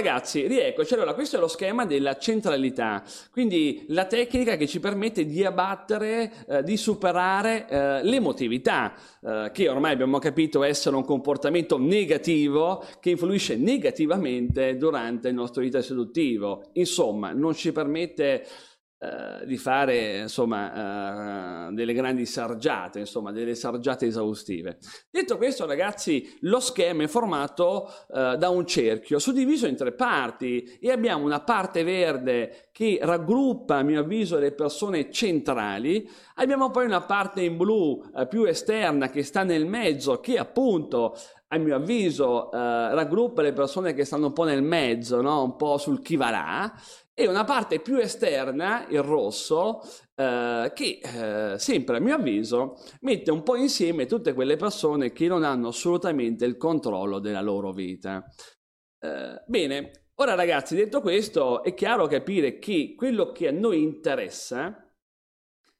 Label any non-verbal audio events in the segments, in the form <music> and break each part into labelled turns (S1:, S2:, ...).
S1: ragazzi, rieccoci. Allora, questo è lo schema della centralità, quindi la tecnica che ci permette di abbattere, eh, di superare eh, l'emotività, eh, che ormai abbiamo capito essere un comportamento negativo che influisce negativamente durante il nostro vita seduttivo. Insomma, non ci permette eh, di fare insomma uh, delle grandi sargiate, insomma delle sargiate esaustive. Detto questo, ragazzi, lo schema è formato uh, da un cerchio suddiviso in tre parti e abbiamo una parte verde che raggruppa, a mio avviso, le persone centrali, abbiamo poi una parte in blu più esterna che sta nel mezzo, che appunto a mio avviso, eh, raggruppa le persone che stanno un po' nel mezzo, no? un po' sul chi va là, e una parte più esterna, il rosso, eh, che eh, sempre a mio avviso mette un po' insieme tutte quelle persone che non hanno assolutamente il controllo della loro vita. Eh, bene, ora ragazzi, detto questo, è chiaro capire che quello che a noi interessa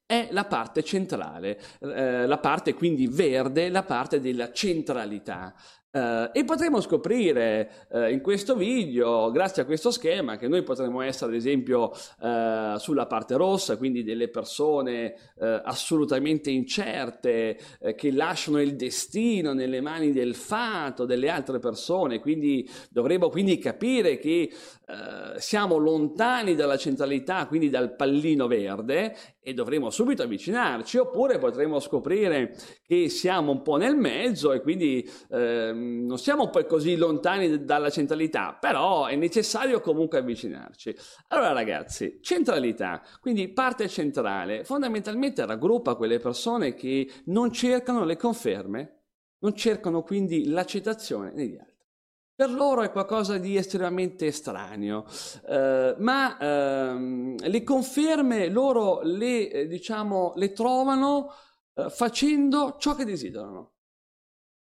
S1: è la parte centrale, eh, la parte quindi verde, la parte della centralità. Uh, e potremo scoprire uh, in questo video, grazie a questo schema, che noi potremmo essere ad esempio uh, sulla parte rossa, quindi delle persone assolutamente incerte, che lasciano il destino nelle mani del fato delle altre persone, quindi dovremo quindi capire che siamo lontani dalla centralità, quindi dal pallino verde, e dovremo subito avvicinarci, oppure potremo scoprire che siamo un po' nel mezzo e quindi ehm, non siamo poi così lontani dalla centralità, però è necessario comunque avvicinarci. Allora ragazzi, centralità, quindi parte centrale, fondamentalmente raggruppa quelle persone che non cercano le conferme, non cercano quindi l'accettazione negli altri per loro è qualcosa di estremamente estraneo, eh, ma ehm, le conferme loro le, eh, diciamo, le trovano eh, facendo ciò che desiderano,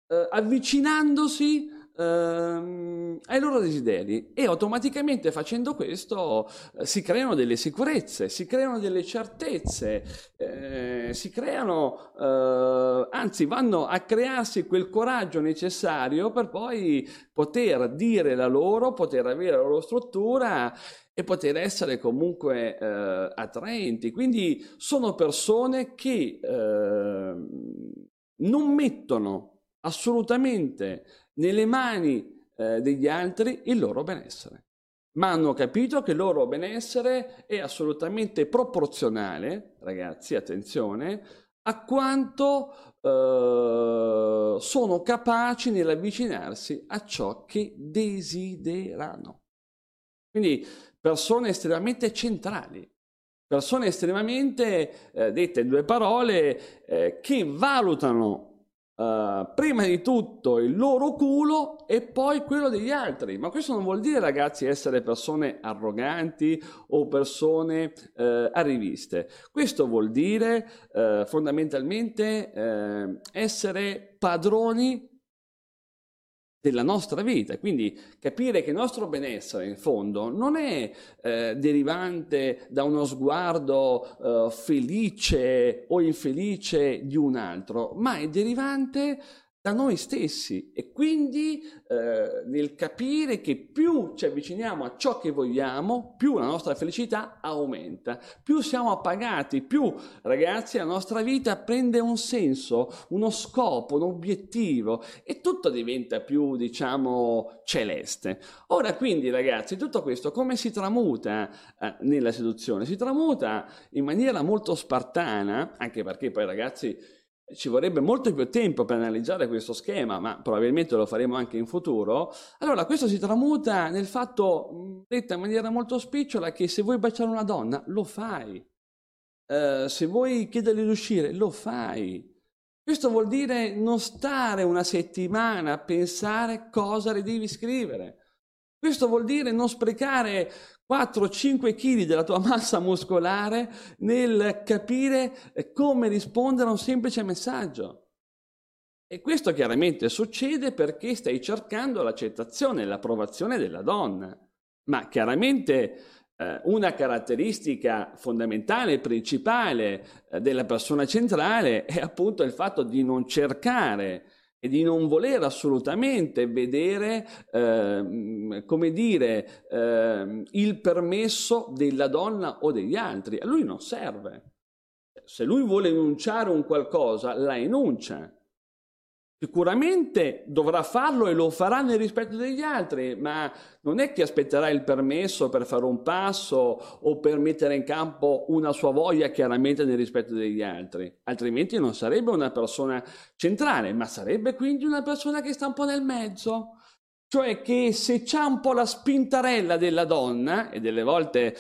S1: eh, avvicinandosi ehm, ai loro desideri e automaticamente facendo questo eh, si creano delle sicurezze, si creano delle certezze, eh, si creano, eh, anzi vanno a crearsi quel coraggio necessario per poi poter dire la loro, poter avere la loro struttura e poter essere comunque eh, attraenti. Quindi sono persone che eh, non mettono assolutamente nelle mani eh, degli altri il loro benessere. Ma hanno capito che il loro benessere è assolutamente proporzionale, ragazzi, attenzione, a quanto eh, sono capaci nell'avvicinarsi a ciò che desiderano. Quindi persone estremamente centrali, persone estremamente, eh, dette in due parole, eh, che valutano Uh, prima di tutto il loro culo e poi quello degli altri. Ma questo non vuol dire, ragazzi, essere persone arroganti o persone uh, arriviste. Questo vuol dire uh, fondamentalmente essere padroni della nostra vita. Quindi capire che il nostro benessere in fondo non è eh, derivante da uno sguardo eh, felice o infelice di un altro, ma è derivante da noi stessi e quindi eh, nel capire che più ci avviciniamo a ciò che vogliamo, più la nostra felicità aumenta, più siamo appagati, più ragazzi la nostra vita prende un senso, uno scopo, un obiettivo e tutto diventa più diciamo celeste. Ora quindi ragazzi tutto questo come si tramuta eh, nella seduzione? Si tramuta in maniera molto spartana, anche perché poi ragazzi ci vorrebbe molto più tempo per analizzare questo schema, ma probabilmente lo faremo anche in futuro. Allora, questo si tramuta nel fatto, detta in maniera molto spicciola, che se vuoi baciare una donna, lo fai. Uh, se vuoi chiedergli di uscire, lo fai. Questo vuol dire non stare una settimana a pensare cosa le devi scrivere. Questo vuol dire non sprecare 4-5 kg della tua massa muscolare nel capire eh, come rispondere a un semplice messaggio. E questo chiaramente succede perché stai cercando l'accettazione e l'approvazione della donna. Ma chiaramente eh, una caratteristica fondamentale principale eh, della persona centrale è appunto il fatto di non cercare e di non voler assolutamente vedere, eh, come dire, eh, il permesso della donna o degli altri. A lui non serve. Se lui vuole enunciare un qualcosa, la enuncia. Sicuramente dovrà farlo e lo farà nel rispetto degli altri, ma non è che aspetterà il permesso per fare un passo o per mettere in campo una sua voglia chiaramente nel rispetto degli altri, altrimenti non sarebbe una persona centrale, ma sarebbe quindi una persona che sta un po' nel mezzo. Cioè che se c'ha un po' la spintarella della donna, e delle volte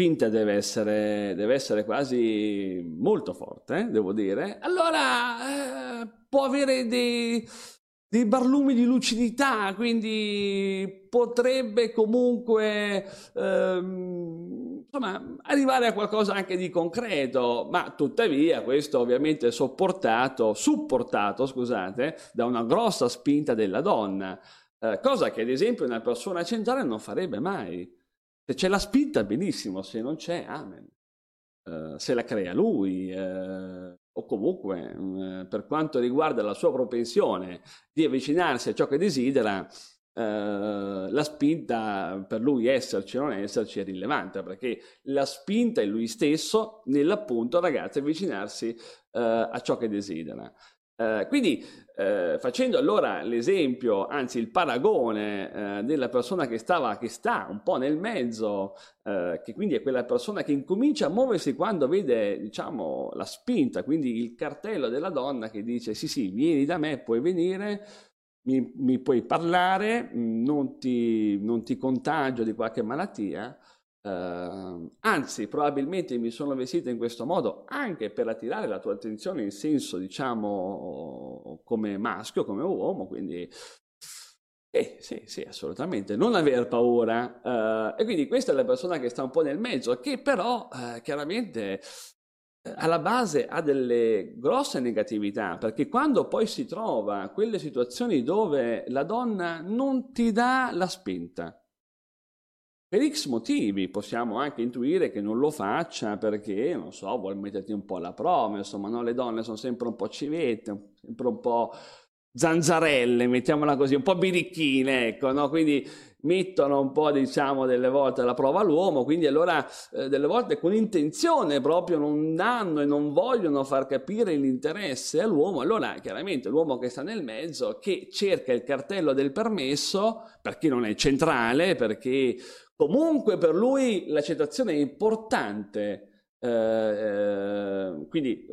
S1: spinta deve essere, deve essere quasi molto forte, eh, devo dire, allora eh, può avere dei, dei barlumi di lucidità, quindi potrebbe comunque ehm, insomma, arrivare a qualcosa anche di concreto, ma tuttavia questo ovviamente è supportato, scusate, da una grossa spinta della donna, eh, cosa che ad esempio una persona centrale non farebbe mai. Se c'è la spinta, benissimo, se non c'è, amen. Uh, se la crea lui, uh, o comunque uh, per quanto riguarda la sua propensione di avvicinarsi a ciò che desidera, la spinta per lui esserci o non esserci è rilevante, perché la spinta è lui stesso nell'appunto ragazzi avvicinarsi a ciò che desidera. Eh, quindi eh, facendo allora l'esempio, anzi il paragone eh, della persona che stava, che sta un po' nel mezzo, eh, che quindi è quella persona che incomincia a muoversi quando vede, diciamo, la spinta, quindi il cartello della donna che dice sì sì, vieni da me, puoi venire, mi, mi puoi parlare, non ti, non ti contagio di qualche malattia, Uh, anzi, probabilmente mi sono vestito in questo modo anche per attirare la tua attenzione in senso, diciamo, come maschio, come uomo, quindi eh, sì, sì, assolutamente, non aver paura. Uh, e quindi questa è la persona che sta un po' nel mezzo, che però uh, chiaramente alla base ha delle grosse negatività, perché quando poi si trova quelle situazioni dove la donna non ti dà la spinta, per X motivi possiamo anche intuire che non lo faccia perché, non so, vuole metterti un po' alla prova, insomma, no? le donne sono sempre un po' civette, sempre un po' zanzarelle, mettiamola così, un po' birichine, ecco, no? Quindi mettono un po', diciamo, delle volte alla prova l'uomo, quindi allora eh, delle volte con intenzione proprio non danno e non vogliono far capire l'interesse all'uomo, allora chiaramente l'uomo che sta nel mezzo, che cerca il cartello del permesso, perché non è centrale, perché Comunque per lui l'accettazione è importante, eh, eh, quindi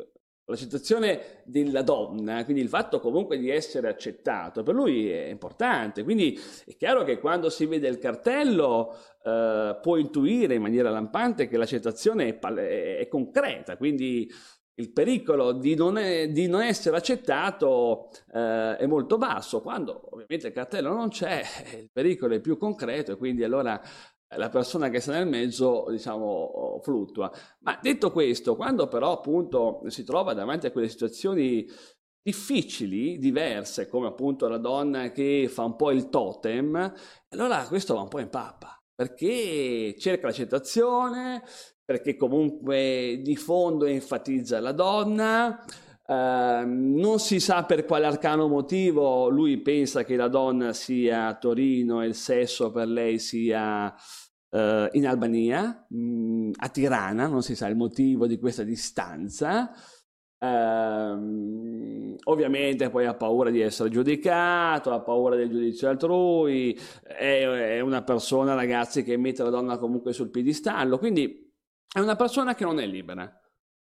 S1: l'accettazione della donna, quindi il fatto comunque di essere accettato, per lui è importante. Quindi è chiaro che quando si vede il cartello eh, può intuire in maniera lampante che l'accettazione è, è, concreta, quindi il pericolo di non, è, di non essere accettato eh, è molto basso. Quando ovviamente il cartello non c'è, <laughs> il pericolo è più concreto e quindi allora la persona che sta nel mezzo, diciamo, fluttua. Ma detto questo, quando però appunto si trova davanti a quelle situazioni difficili, diverse, come appunto la donna che fa un po' il totem, allora questo va un po' in pappa, perché cerca l'accettazione, perché comunque di fondo enfatizza la donna, Uh, non si sa per quale arcano motivo lui pensa che la donna sia a Torino e il sesso per lei sia uh, in Albania, mh, mm, a Tirana, non si sa il motivo di questa distanza. Uh, ovviamente poi ha paura di essere giudicato, ha paura del giudizio altrui, è, è una persona, ragazzi, che mette la donna comunque sul piedistallo, quindi è una persona che non è libera.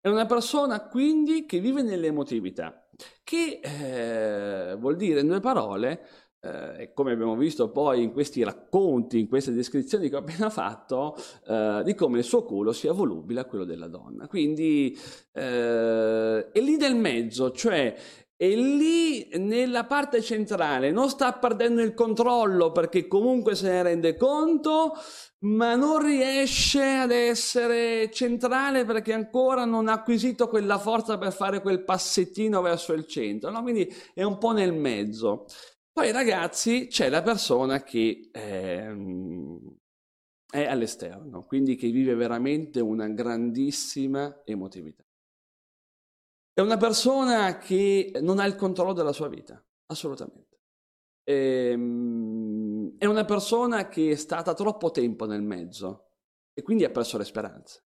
S1: È una persona quindi che vive nell'emotività, che eh, vuol dire in due parole, eh, come abbiamo visto poi in questi racconti, in queste descrizioni che ho appena fatto, eh, di come il suo culo sia volubile a quello della donna. Quindi eh, è lì nel mezzo, cioè e lì nella parte centrale non sta perdendo il controllo perché comunque se ne rende conto, ma non riesce ad essere centrale perché ancora non ha acquisito quella forza per fare quel passettino verso il centro, no? quindi è un po' nel mezzo. Poi ragazzi c'è la persona che è, è all'esterno, quindi che vive veramente una grandissima emotività. È una persona che non ha il controllo della sua vita, assolutamente. Ehm, è una persona che è stata troppo tempo nel mezzo e quindi ha perso le speranze.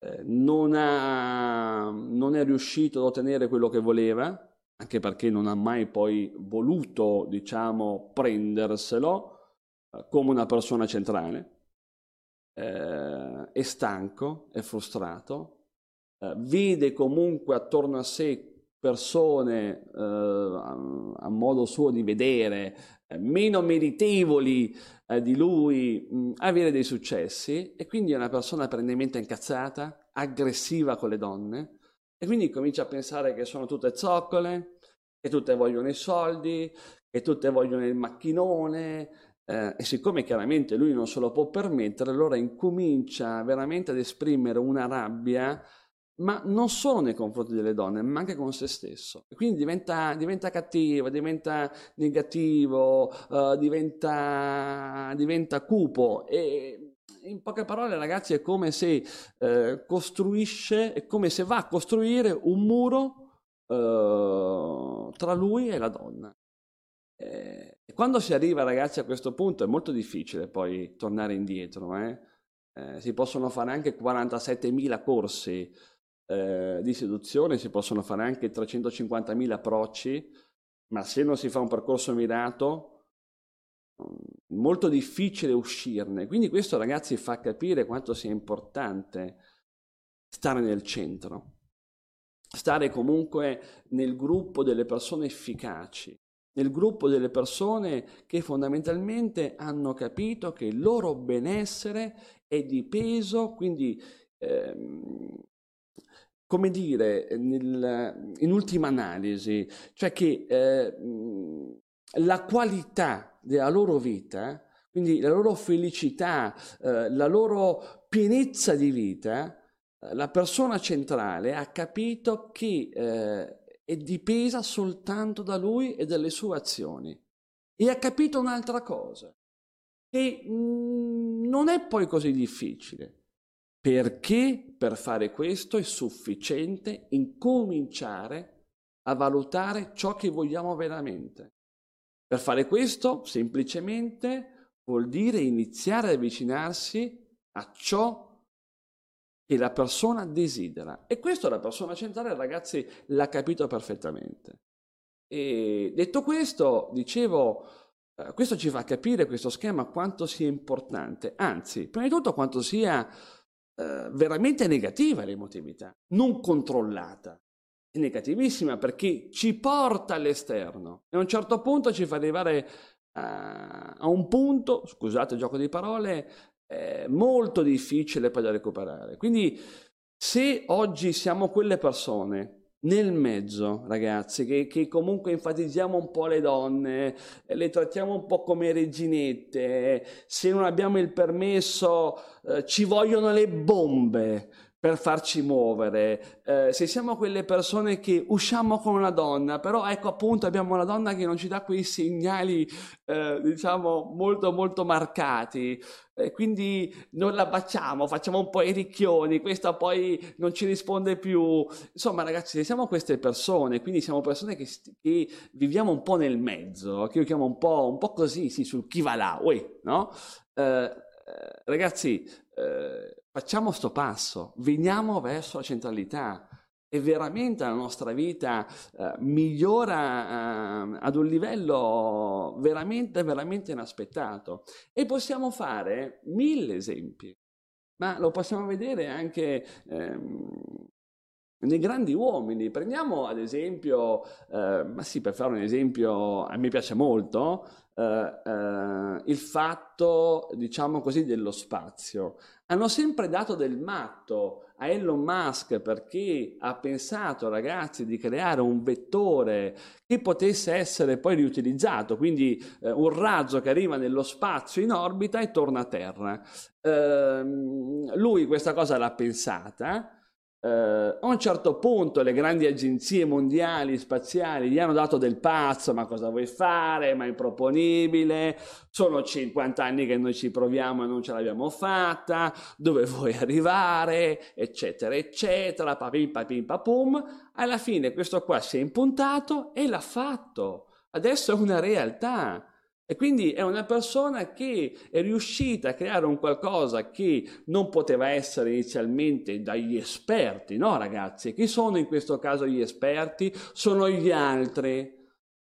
S1: Eh, non, ha, non è riuscito ad ottenere quello che voleva, anche perché non ha mai poi voluto, diciamo, prenderselo eh, come una persona centrale. Eh, è stanco, è frustrato, eh, vede comunque attorno a sé persone eh, a, a, modo suo di vedere eh, meno meritevoli eh, di lui mh, avere dei successi e quindi è una persona perennemente incazzata, aggressiva con le donne e quindi comincia a pensare che sono tutte zoccole, che tutte vogliono i soldi, che tutte vogliono il macchinone eh, e siccome chiaramente lui non se lo può permettere, allora incomincia veramente ad esprimere una rabbia ma non solo nei confronti delle donne, ma anche con se stesso. Quindi diventa, diventa cattivo, diventa negativo, uh, diventa, diventa, cupo. E in poche parole, ragazzi, è come se uh, costruisce, è come se va a costruire un muro uh, tra lui e la donna. E quando si arriva, ragazzi, a questo punto è molto difficile poi tornare indietro. Eh? Eh, si possono fare anche 47.000 corsi eh, di seduzione, si possono fare anche 350.000 approcci, ma se non si fa un percorso mirato, mm, molto difficile uscirne. Quindi questo ragazzi fa capire quanto sia importante stare nel centro, stare comunque nel gruppo delle persone efficaci, nel gruppo delle persone che fondamentalmente hanno capito che il loro benessere è di peso, quindi ehm, come dire, nel, in ultima analisi, cioè che eh, la qualità della loro vita, quindi la loro felicità, eh, la loro pienezza di vita, eh, la persona centrale ha capito che eh, è dipesa soltanto da lui e dalle sue azioni. E ha capito un'altra cosa, che mh, non è poi così difficile perché per fare questo è sufficiente incominciare a valutare ciò che vogliamo veramente. Per fare questo semplicemente vuol dire iniziare ad avvicinarsi a ciò che la persona desidera. E questo la persona centrale, ragazzi, l'ha capito perfettamente. E detto questo, dicevo, eh, questo ci fa capire questo schema quanto sia importante, anzi, prima di tutto quanto sia eh, veramente negativa l'emotività, non controllata. È negativissima perché ci porta all'esterno e a un certo punto ci fa arrivare a, a un punto, scusate il gioco di parole, eh, molto difficile poi da recuperare. Quindi se oggi siamo quelle persone nel mezzo, ragazzi, che, che, comunque enfatizziamo un po' le donne, le trattiamo un po' come reginette, se non abbiamo il permesso eh, ci vogliono le bombe per farci muovere, eh, se siamo quelle persone che usciamo con una donna, però ecco appunto abbiamo una donna che non ci dà quei segnali, eh, diciamo, molto molto marcati, e quindi non la baciamo, facciamo un po' i ricchioni, questa poi non ci risponde più. Insomma, ragazzi, se siamo queste persone, quindi siamo persone che, che viviamo un po' nel mezzo, che io chiamo un po', un po così, sì, sul chi va là, uè, no? Eh, eh ragazzi, eh, facciamo sto passo, veniamo verso la centralità e veramente la nostra vita eh, migliora eh, ad un livello veramente, veramente inaspettato. E possiamo fare mille esempi, ma lo possiamo vedere anche ehm, nei grandi uomini. Prendiamo ad esempio, eh, ma sì, per fare un esempio, a me piace molto, eh, eh, il fatto, diciamo così, dello spazio. Hanno sempre dato del matto a Elon Musk perché ha pensato, ragazzi, di creare un vettore che potesse essere poi riutilizzato, quindi eh, un razzo che arriva nello spazio in orbita e torna a terra. Eh, lui questa cosa l'ha pensata eh, a un certo punto le grandi agenzie mondiali spaziali gli hanno dato del pazzo, ma cosa vuoi fare? Ma è improponibile, sono 50 anni che noi ci proviamo e non ce l'abbiamo fatta, dove <laughs> vuoi arrivare, eccetera, eccetera, papim papim papum. Alla fine questo qua si è impuntato e l'ha fatto. Adesso è una realtà. E quindi è una persona che è riuscita a creare un qualcosa che non poteva essere inizialmente dagli esperti, no ragazzi? Chi sono in questo caso gli esperti? Sono gli altri,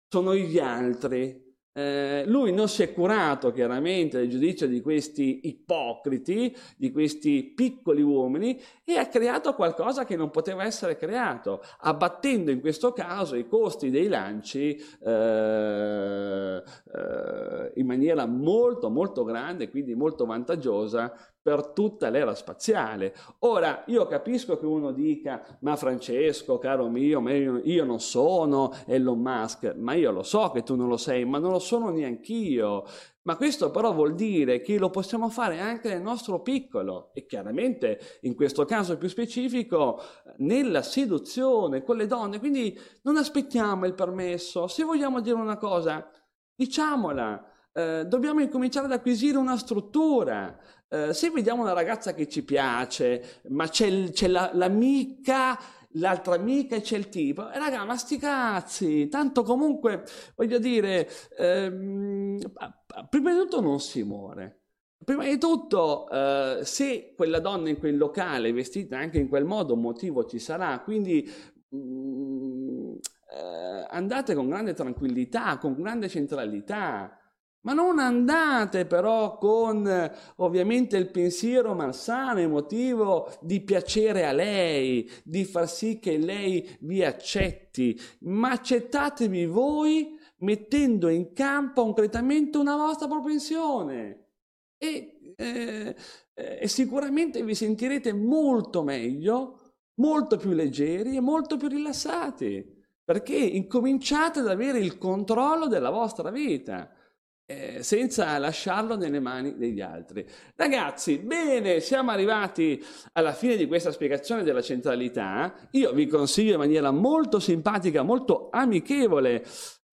S1: sono gli altri eh, lui non si è curato chiaramente del giudizio di questi ipocriti, di questi piccoli uomini e ha creato qualcosa che non poteva essere creato, abbattendo in questo caso i costi dei lanci eh, eh, in maniera molto molto grande, quindi molto vantaggiosa per tutta l'era spaziale. Ora, io capisco che uno dica, ma Francesco, caro mio, io non sono Elon Musk, ma io lo so che tu non lo sei, ma non lo sono neanch'io. Ma questo però vuol dire che lo possiamo fare anche nel nostro piccolo e chiaramente in questo caso più specifico nella seduzione con le donne. Quindi non aspettiamo il permesso. Se vogliamo dire una cosa, diciamola. Eh, dobbiamo incominciare ad acquisire una struttura. Eh, se vediamo una ragazza che ci piace, ma c'è, c'è la, l'amica, l'altra amica e c'è il tipo, eh, raga, ma sti cazzi, tanto comunque, voglio dire, ehm, prima di tutto non si muore. Prima di tutto, eh, se quella donna in quel locale è vestita anche in quel modo, un motivo ci sarà, quindi mh, mm, eh, andate con grande tranquillità, con grande centralità. Ma non andate però con ovviamente il pensiero malsano, emotivo di piacere a lei, di far sì che lei vi accetti, ma accettatevi voi mettendo in campo concretamente una vostra propensione. E, eh, e sicuramente vi sentirete molto meglio, molto più leggeri e molto più rilassati, perché incominciate ad avere il controllo della vostra vita eh, senza lasciarlo nelle mani degli altri. Ragazzi, bene, siamo arrivati alla fine di questa spiegazione della centralità. Io vi consiglio in maniera molto simpatica, molto amichevole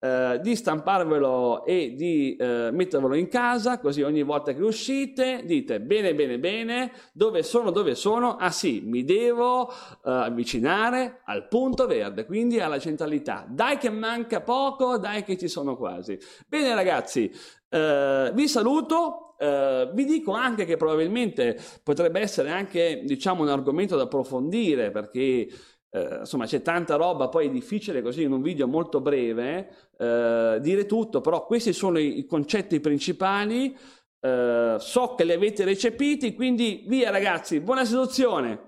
S1: eh, di stamparvelo e di eh, mettervelo in casa, così ogni volta che uscite dite bene, bene, bene, dove sono, dove sono? Ah sì, mi devo eh, avvicinare al punto verde, quindi alla centralità. Dai che manca poco, dai che ci sono quasi. Bene ragazzi, eh, vi saluto, eh, vi dico anche che probabilmente potrebbe essere anche diciamo un argomento da approfondire perché eh, insomma c'è tanta roba, poi è difficile così in un video molto breve eh, dire tutto, però questi sono i, i concetti principali, eh, so che li avete recepiti, quindi via ragazzi, buona seduzione!